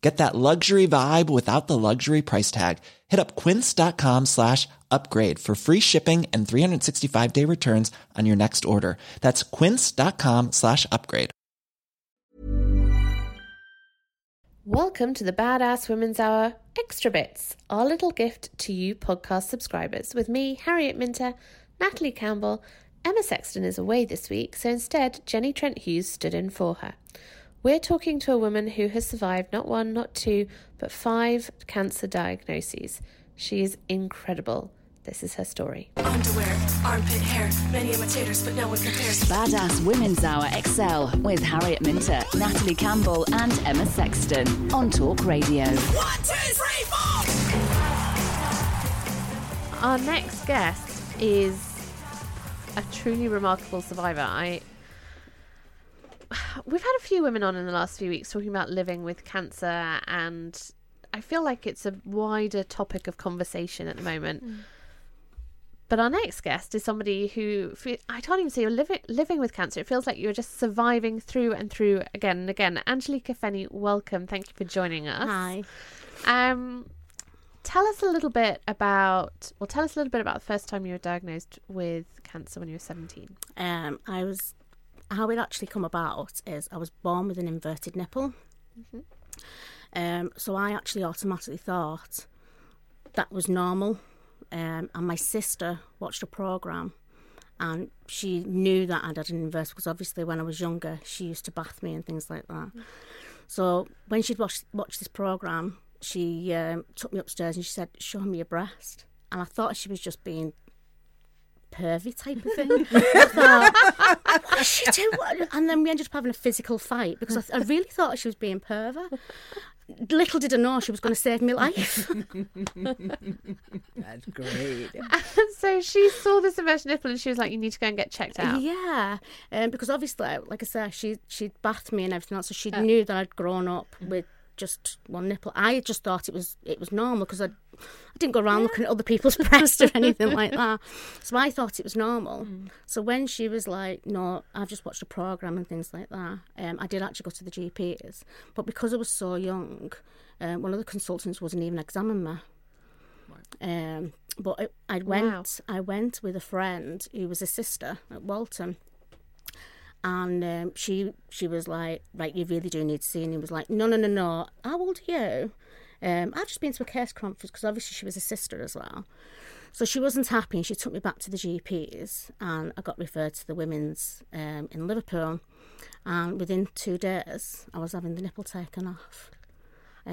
Get that luxury vibe without the luxury price tag. Hit up quince.com slash upgrade for free shipping and 365 day returns on your next order. That's quince.com slash upgrade. Welcome to the Badass Women's Hour Extra Bits, our little gift to you podcast subscribers. With me, Harriet Minter, Natalie Campbell, Emma Sexton is away this week, so instead, Jenny Trent Hughes stood in for her. We're talking to a woman who has survived not one, not two, but five cancer diagnoses. She is incredible. This is her story. Underwear, armpit hair, many imitators, but no one compares. Badass Women's Hour XL with Harriet Minter, Natalie Campbell, and Emma Sexton on Talk Radio. One, two, three, four! Our next guest is a truly remarkable survivor. I we've had a few women on in the last few weeks talking about living with cancer and I feel like it's a wider topic of conversation at the moment. But our next guest is somebody who I can't even say you're living living with cancer. It feels like you're just surviving through and through again and again. Angelica Fenny, welcome. Thank you for joining us. Hi. Um, tell us a little bit about. Well, tell us a little bit about the first time you were diagnosed with cancer when you were seventeen. Um, I was. How it actually come about is I was born with an inverted nipple. Um, so I actually automatically thought that was normal. Um, and my sister watched a program, and she knew that I'd had an inverted because obviously when I was younger, she used to bath me and things like that. So when she'd watched watched this program, she um, took me upstairs and she said, "Show me your breast." And I thought she was just being pervy type of thing. I thought, what is she doing? And then we ended up having a physical fight because I, I really thought she was being pervy. Little did I know she was going to save my life. That's great. And so she saw this inverted nipple and she was like, "You need to go and get checked out." Yeah, um, because obviously, like I said, she she bathed me and everything else, so she knew that I'd grown up with just one nipple. I just thought it was it was normal because I I didn't go around looking at other people's breasts or anything like that. So I thought it was normal. So when she was like, "No, I've just watched a program and things like that," um, I did actually go to the GPs, but because I was so young, um, one of the consultants wasn't even examining me. Um, but it, I went. I went with a friend who was a sister at Walton, and um, she she was like, "Right, you really do need to see." And he was like, "No, no, no, no. How old are you?" Um, I've just been to a case conference because obviously she was a sister as well. So she wasn't happy, and she took me back to the GPs, and I got referred to the women's um, in Liverpool. And within two days, I was having the nipple taken off.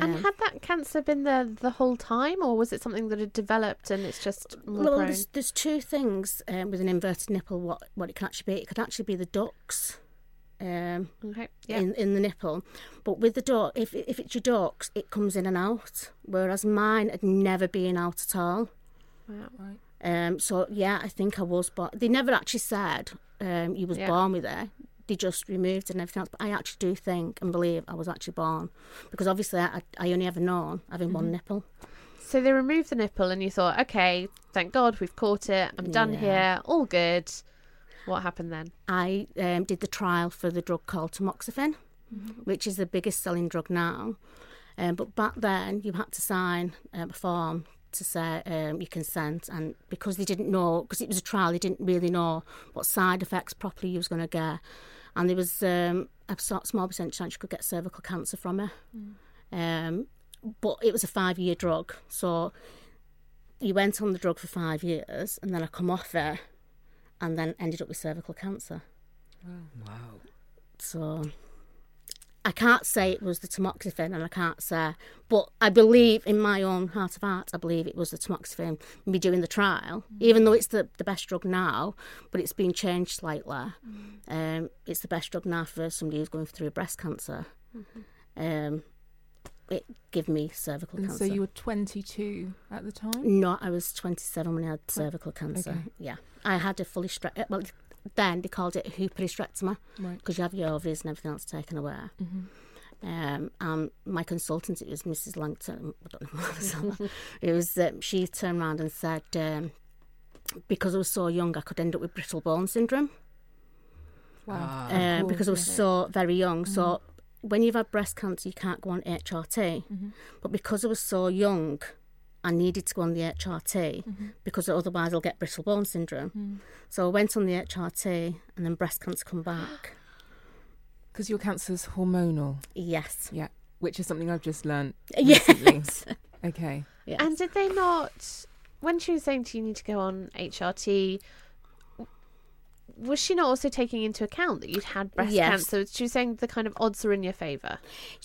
And had that cancer been there the whole time, or was it something that had developed and it's just more well, prone? there's, there's two things um, with an inverted nipple. What what it can actually be? It could actually be the ducts. Um, Okay, yeah. in, in the nipple, but with the duct, if if it's your ducts, it comes in and out. Whereas mine had never been out at all. Wow. Um, so yeah, I think I was, but they never actually said um, you was Yeah. born with it. They just removed and everything else. But I actually do think and believe I was actually born because obviously I, I only ever known having Mm-hmm. one nipple. So they removed the nipple, and you thought, okay, thank God we've caught it. I'm done Yeah. here. All good. What happened then? I um, did the trial for the drug called tamoxifen, which is the biggest selling drug now. Um, but back then, you had to sign um, a form to say um, your consent, and because they didn't know, because it was a trial, they didn't really know what side effects properly you was going to get, and there was um, a small percentage chance you could get cervical cancer from it. Um, but it was a five-year drug, so you went on the drug for five years, and then I come off it, and then ended up with cervical cancer. Wow. So I can't say it was the tamoxifen, and I can't say, but I believe in my own heart of hearts, I believe it was the tamoxifen. Me doing the trial, even though it's the, the best drug now, but it's been changed slightly. Um, it's the best drug now for somebody who's going through breast cancer. Um, it gave me cervical And cancer. so you were 22 at the time? No, I was 27 when I had cervical cancer. okay. Yeah. I had a fully stre- well, then they called it a hyperhysterectomy Right. because you have your ovaries and everything else taken away. Um, um, my consultant, it was Mrs. Langton. I don't know what it was. it was. Um, she turned around and said, um, because I was so young, I could end up with brittle bone syndrome Wow. um, course, because I was yeah. so very young. So when you've had breast cancer, you can't go on HRT. But because I was so young, I needed to go on the HRT mm-hmm. because otherwise I'll get brittle bone syndrome. Mm-hmm. So I went on the HRT, and then breast cancer come back. Because your cancer's hormonal. Yes. Yeah. Which is something I've just learned Yes. Okay. yes. And did they not, when she was saying to you, you need to go on HRT, was she not also taking into account that you'd had breast Yes. cancer? She was saying the kind of odds are in your favour.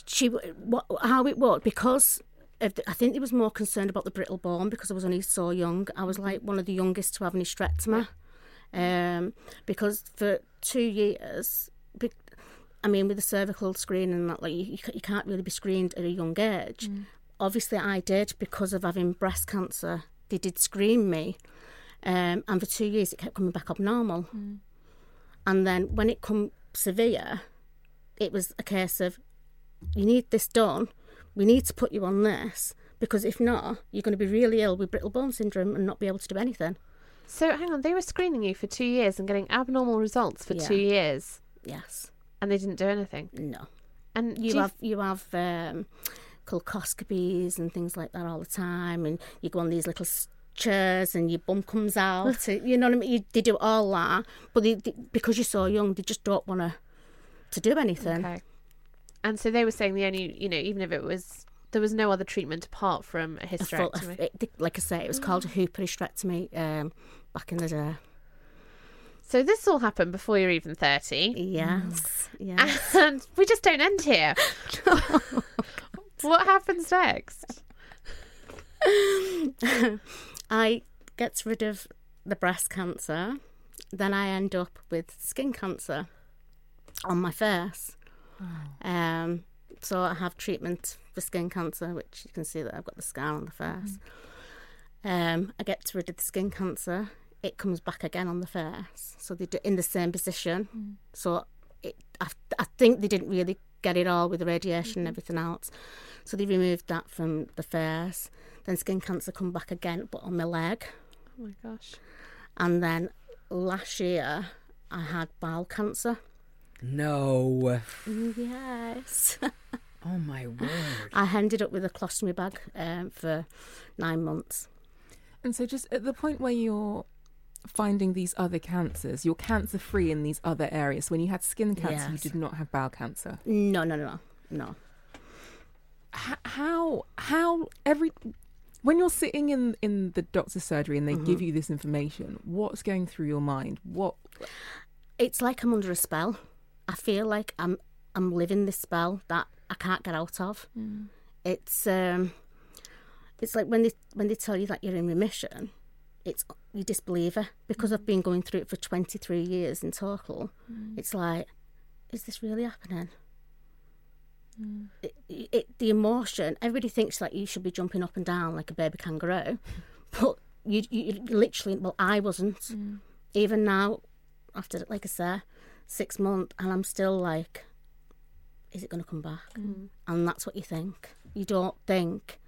she what, how it worked because the, I think they was more concerned about the brittle bone because I was only so young. I was like one of the youngest to have an hysterectomy, um, because for two years, I mean, with the cervical screening and that, like you, you can't really be screened at a young age. Obviously, I did because of having breast cancer. They did screen me, um, and for two years it kept coming back abnormal. And then when it come severe, it was a case of you need this done. We need to put you on this because if not, you're going to be really ill with brittle bone syndrome and not be able to do anything. So hang on, they were screening you for two years and getting abnormal results for Yeah. two years, Yes. and they didn't do anything. No. And You have you have um, colposcopies and things like that all the time, and you go on these little chairs and your bum comes out. you know what I mean? You, they do all that, but they, they, because you're so young, they just don't want to to do anything. Okay. And so they were saying the only, you know, even if it was, there was no other treatment apart from a A full- a- hysterectomy. it- like I say, it was called a hyperhysterectomy um, back in the day. so this all happened before you're even 30. Yes, yes. And we just don't end here. what happens next? I get rid of the breast cancer, then I end up with skin cancer on my face. Um, so I have treatment for skin cancer, which you can see that I've got the scar on the face. Um, I get rid of the skin cancer. It comes back again on the face, so they do in the same position. So it, I, I think they didn't really get it all with the radiation and everything else. So they removed that from the face. Then skin cancer come back again, but on my leg. Oh my gosh. And then last year I had bowel cancer. No. Yes. Oh my word. I ended up with a colostomy bag um, for nine months. And so, just at the point where you're finding these other cancers, you're cancer free in these other areas. When you had skin cancer, you did not have bowel cancer. No, no, no, no, no. H- how how every when you're sitting in in the doctor's surgery and they give Mm-hmm. you this information, what's going through your mind? What It's like I'm under a spell. I feel like I'm I'm living this spell that I can't get out of. Mm. It's um, it's like when they when they tell you that you're in remission, it's you disbelieve it because I've been going through it for 23 years in total. Mm. It's like, is this really happening? Mm. It, it, the emotion, everybody thinks that you should be jumping up and down like a baby kangaroo, but you, you you literally, well, I wasn't. Even now, after, like I say, six months, and I'm still like, is it going to come back? Mm. And that's what you think. You don't think,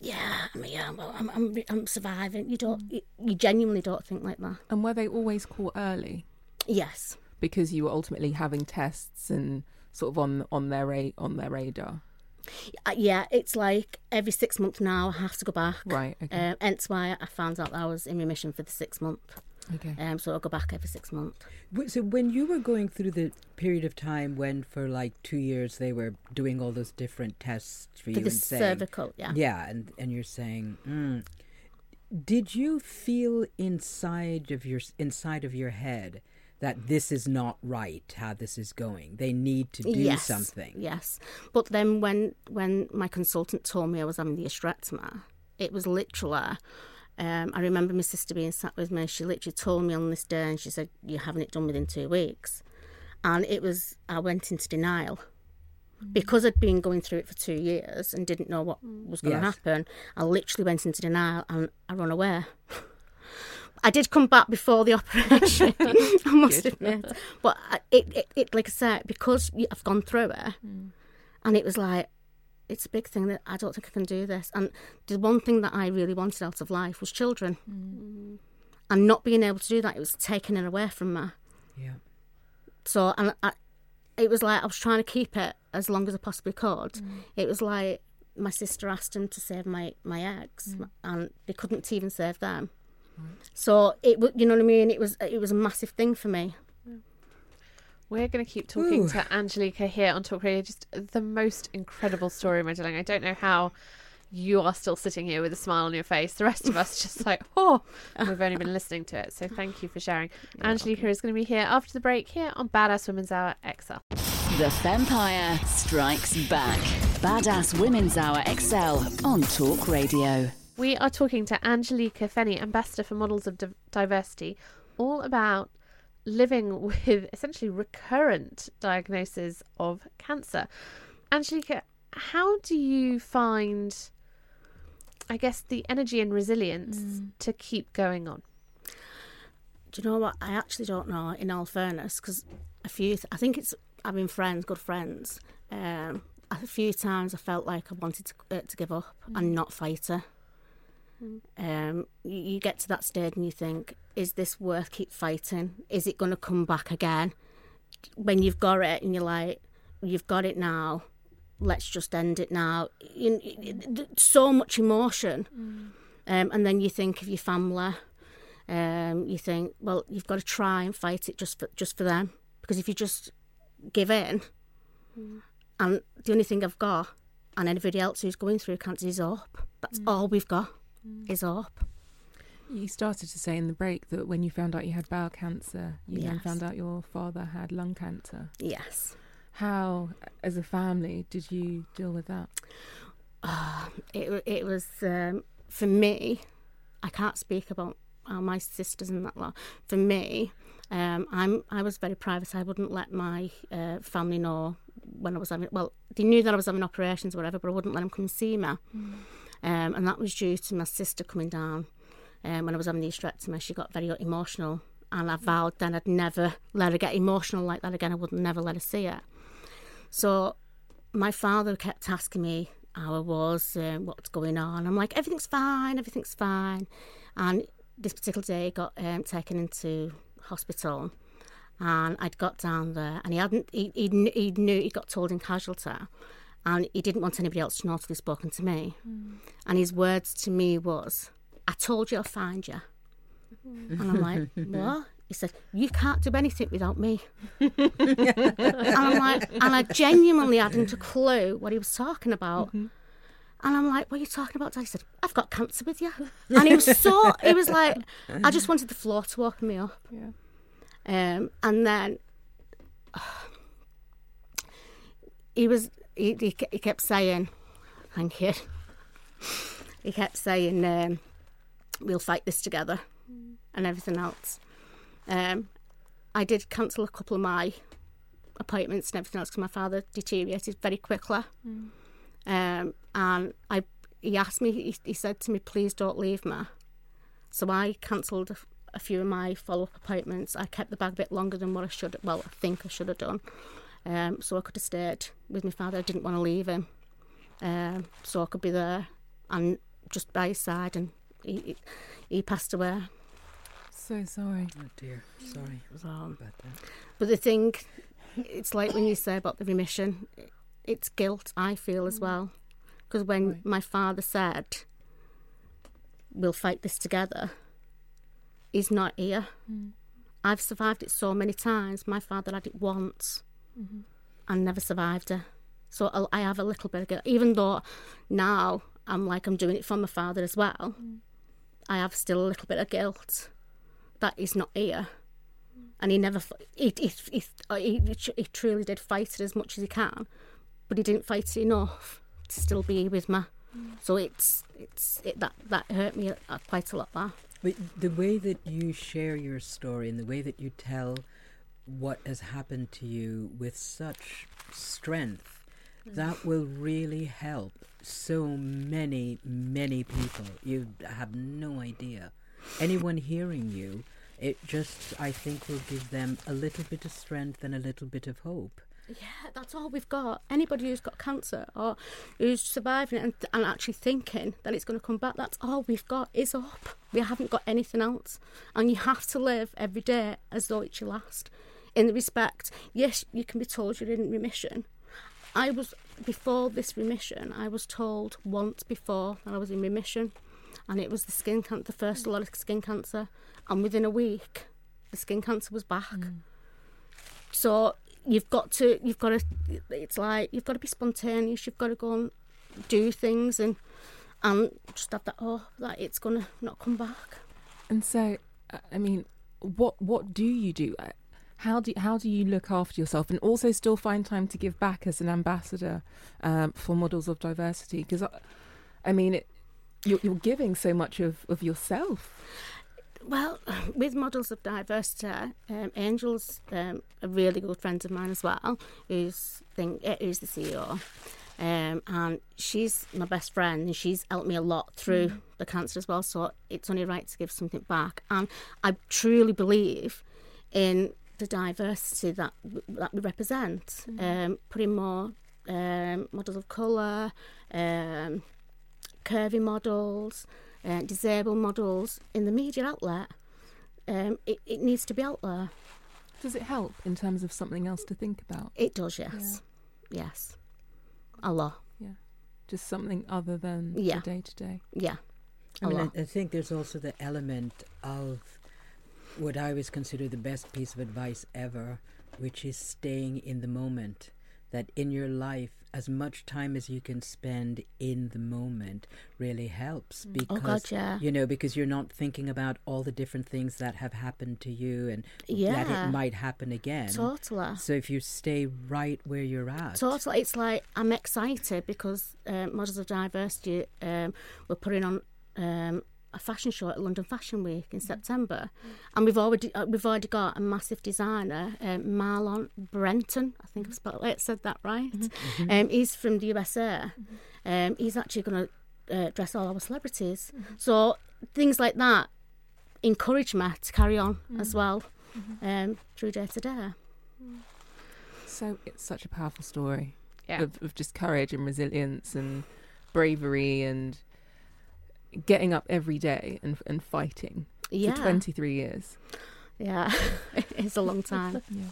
yeah, I mean, yeah, well, I'm, I'm, I'm surviving. You don't, mm. you, you genuinely don't think like that. and were they always caught early Yes. because you were ultimately having tests and sort of on on their ra- on their radar, yeah, it's like every six months now I have to go back. right? Okay, Um, hence why I found out that I was in remission for the six month. okay. Um, so I'll go back every six months. So when you were going through the period of time when for like two years they were doing all those different tests for, For you the and saying, cervical, yeah. yeah, and and you're saying, mm, did you feel inside of your inside of your head that this is not right how this is going. They need to do yes, something. Yes, but then when when my consultant told me I was having the hysterectomy, it was literally. Um, I remember my sister being sat with me. She literally told me on this day, and she said, "You're having it done within two weeks." And it was I went into denial because I'd been going through it for two years and didn't know what was going to happen. I literally went into denial and I run away. I did come back before the operation, I must admit. But it, it, it, like I said, because I've gone through it, hmm. and it was like, it's a big thing that I don't think I can do this. And the one thing that I really wanted out of life was children. Hmm. And not being able to do that, it was taking it away from me. Yeah. So, and I, it was like I was trying to keep it as long as I possibly could. Hmm. It was like my sister asked him to save my, my eggs, and they couldn't even save them. So it, wa- you know what I mean. It was it was a massive thing for me. We're going to keep talking Ooh. to Angelica here on Talk Radio. Just the most incredible story, my darling. I don't know how you are still sitting here with a smile on your face. The rest of us just like, oh, we've only been listening to it. So thank you for sharing. Angelica is going to be here after the break here on Badass Women's Hour XL. The Vampire strikes back. Badass Women's Hour XL on Talk Radio. We are talking to Angelica Fenny, Ambassador for Models of Div- Diversity, all about living with essentially recurrent diagnosis of cancer. Angelica, how do you find, I guess, the energy and resilience to keep going on? Do you know what? I actually don't know. In all fairness, because a few, th- I think it's having friends, good friends. Um, a few times I felt like I wanted to, uh, to give up and not fight her. Um, you, you get to that stage and you think, is this worth keep fighting? Is it going to come back again? When you've got it and you're like, you've got it now, let's just end it now. You, so much emotion. Um, and then you think of your family. Um, you think, well, you've got to try and fight it just for just for them, because if you just give in, and the only thing I've got, and anybody else who's going through cancer is up. That's all we've got, is up. You started to say in the break that when you found out you had bowel cancer, you then found out your father had lung cancer. Yes, How, as a family, did you deal with that? it it was um, for me. I can't speak about my sisters and that lot. For me, um, I'm I was very private. I wouldn't let my uh, family know when I was having. Well, they knew that I was having operations or whatever, but I wouldn't let them come and see me. Um, and that was due to my sister coming down um, when I was having the hysterectomy. She got very emotional, and I vowed then I'd never let her get emotional like that again. I would never let her see it. So my father kept asking me how I was, um, what's going on. I'm like, everything's fine, everything's fine. And this particular day, got um, taken into hospital, and I'd got down there, and he hadn't, he, he, he knew, he got told in casualty, and he didn't want anybody else to know till he'd spoken to me. Hmm. And his words to me was, I told you I'll find you. Hmm. And I'm like, what? He said, you can't do anything without me. and I'm like, and I genuinely hadn't a clue what he was talking about. Mm-hmm. And I'm like, what are you talking about? Dad? He said, I've got cancer with you. And he was so, it was like, I just wanted the floor to open me up. Yeah. Um, and then he was, he, he, he kept saying, thank you. He kept saying, um, we'll fight this together and everything else. Um, I did cancel a couple of my appointments and everything else because my father deteriorated very quickly. Um, and I, he asked me, he, he said to me, please don't leave me. So I cancelled a, a few of my follow up appointments. I kept the bag a bit longer than what I should, well, I think I should have done. Um, so I could have stayed with my father. I didn't want to leave him. Um, so I could be there and just by his side. And he, he, he passed away. So sorry. Oh dear. Sorry So, about that. But the thing, it's like when you say about the remission, it's guilt, I feel as well. Because when my father said, we'll fight this together, he's not here. I've survived it so many times. My father had it once Mm-hmm. and never survived her. So I- I have a little bit of guilt. Even though now I'm like, I'm doing it for my father as well, mm. I have still a little bit of guilt that he's not here and he never f- he he, he, uh, he, he truly did fight it as much as he can, but he didn't fight it enough to still be with me. Mm. So it's it's it, that that hurt me uh, quite a lot. That But the way that you share your story and the way that you tell what has happened to you with such strength, that will really help so many, many people. You have no idea. Anyone hearing you, it just, I think, will give them a little bit of strength and a little bit of hope. Yeah, that's all we've got. Anybody who's got cancer or who's surviving it and, and actually thinking that it's going to come back, that's all we've got is up. We haven't got anything else. And you have to live every day as though it's your last. In the respect, yes, you can be told you're in remission. I was, before this remission, I was told once before that I was in remission. And it was the skin cancer, the first lot of skin cancer. And within a week, the skin cancer was back. Hmm. So you've got to you've got to it's like you've got to be spontaneous you've got to go and do things and and just have that hope that it's gonna not come back And so, I mean, what what do you do? How do how do you look after yourself and also still find time to give back as an ambassador um, for models of diversity? Because I, I mean, it, you're, you're giving so much of, of yourself. well with models of diversity um, angel's um, a really good friend of mine as well who's think uh, who's the ceo um, and she's my best friend and she's helped me a lot through the cancer as well so it's only right to give something back and i truly believe in the diversity that that we represent. Um, putting more um, models of colour um, curvy models uh, disabled models in the media outlet um, it, it needs to be out there. Does it help in terms of something else to think about? it does yes. Yes. A lot. Yeah, just something other than Yeah. day to day. yeah I a mean, lot. I, I think there's also the element of what I always consider the best piece of advice ever, which is staying in the moment. That in your life, as much time as you can spend in the moment really helps Oh, because God, yeah. you know because you're not thinking about all the different things that have happened to you and yeah. that it might happen again. Totally. So if you stay right where you're at, Totally. It's like I'm excited because um, Models of Diversity um, we're putting on um, a fashion show at London Fashion Week in September, and we've already uh, we've already got a massive designer, um, Marlon Brenton. I think I've spelled it, said that right. Um, he's from the USA. Um, he's actually going to uh, dress all our celebrities. So things like that encourage me to carry on as well um, through day to day. So it's such a powerful story Yeah. of, of just courage and resilience and bravery and getting up every day and and fighting Yeah. for 23 years. Yeah, it's a long time. Yeah.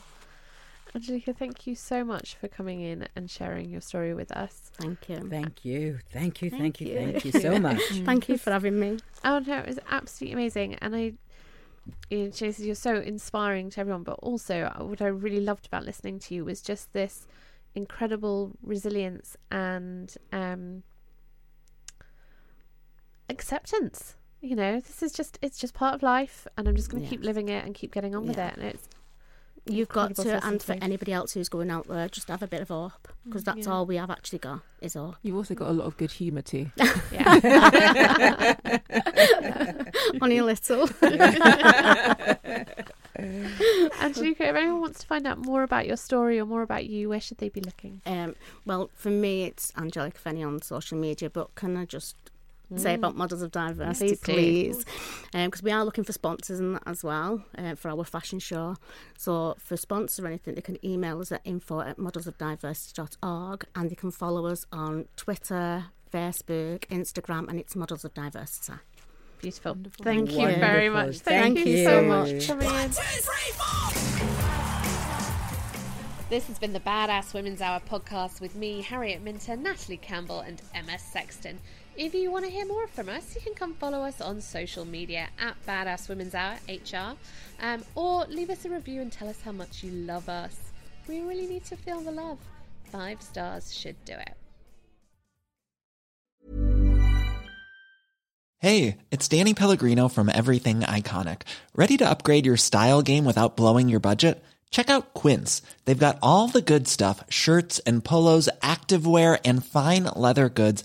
Angelica, thank you so much for coming in and sharing your story with us. Thank you. thank you, thank you, thank, Thank you, you. thank you so much. Thank you for having me. Oh no, it was absolutely amazing, and I, you know, Jason, you're so inspiring to everyone. But also, uh, what I really loved about listening to you was just this incredible resilience and um, acceptance. You know, this is just it's just part of life, and I'm just going to keep living it and keep getting on with Yeah. it. And it's You've got to, to and for anybody else who's going out there, just have a bit of hope because that's yeah. all we have actually got is hope. You've also got a lot of good humour too. yeah. Only a little. Angelica, if anyone wants to find out more about your story or more about you, where should they be looking? um, well, for me, it's Angelica Fenny on social media, but can I just say about models of diversity, Please do. please? Because we are looking for sponsors and that as well uh, for our fashion show. So for sponsor or anything, they can email us at info at modelsofdiversity.org and they can follow us on Twitter, Facebook, Instagram, and it's Models of Diversity. Beautiful. Wonderful. Thank you Wonderful. very much. Thank, Thank you, so much for coming in. This has been the Badass Women's Hour podcast with me, Harriet Minter, Natalie Campbell, and Emma Sexton. If you want to hear more from us, you can come follow us on social media at Badass Women's Hour HR, um, or leave us a review and tell us how much you love us. We really need to feel the love. Five stars should do it. Hey, it's Danny Pellegrino from Everything Iconic. Ready to upgrade your style game without blowing your budget? Check out Quince. They've got all the good stuff shirts and polos, activewear, and fine leather goods,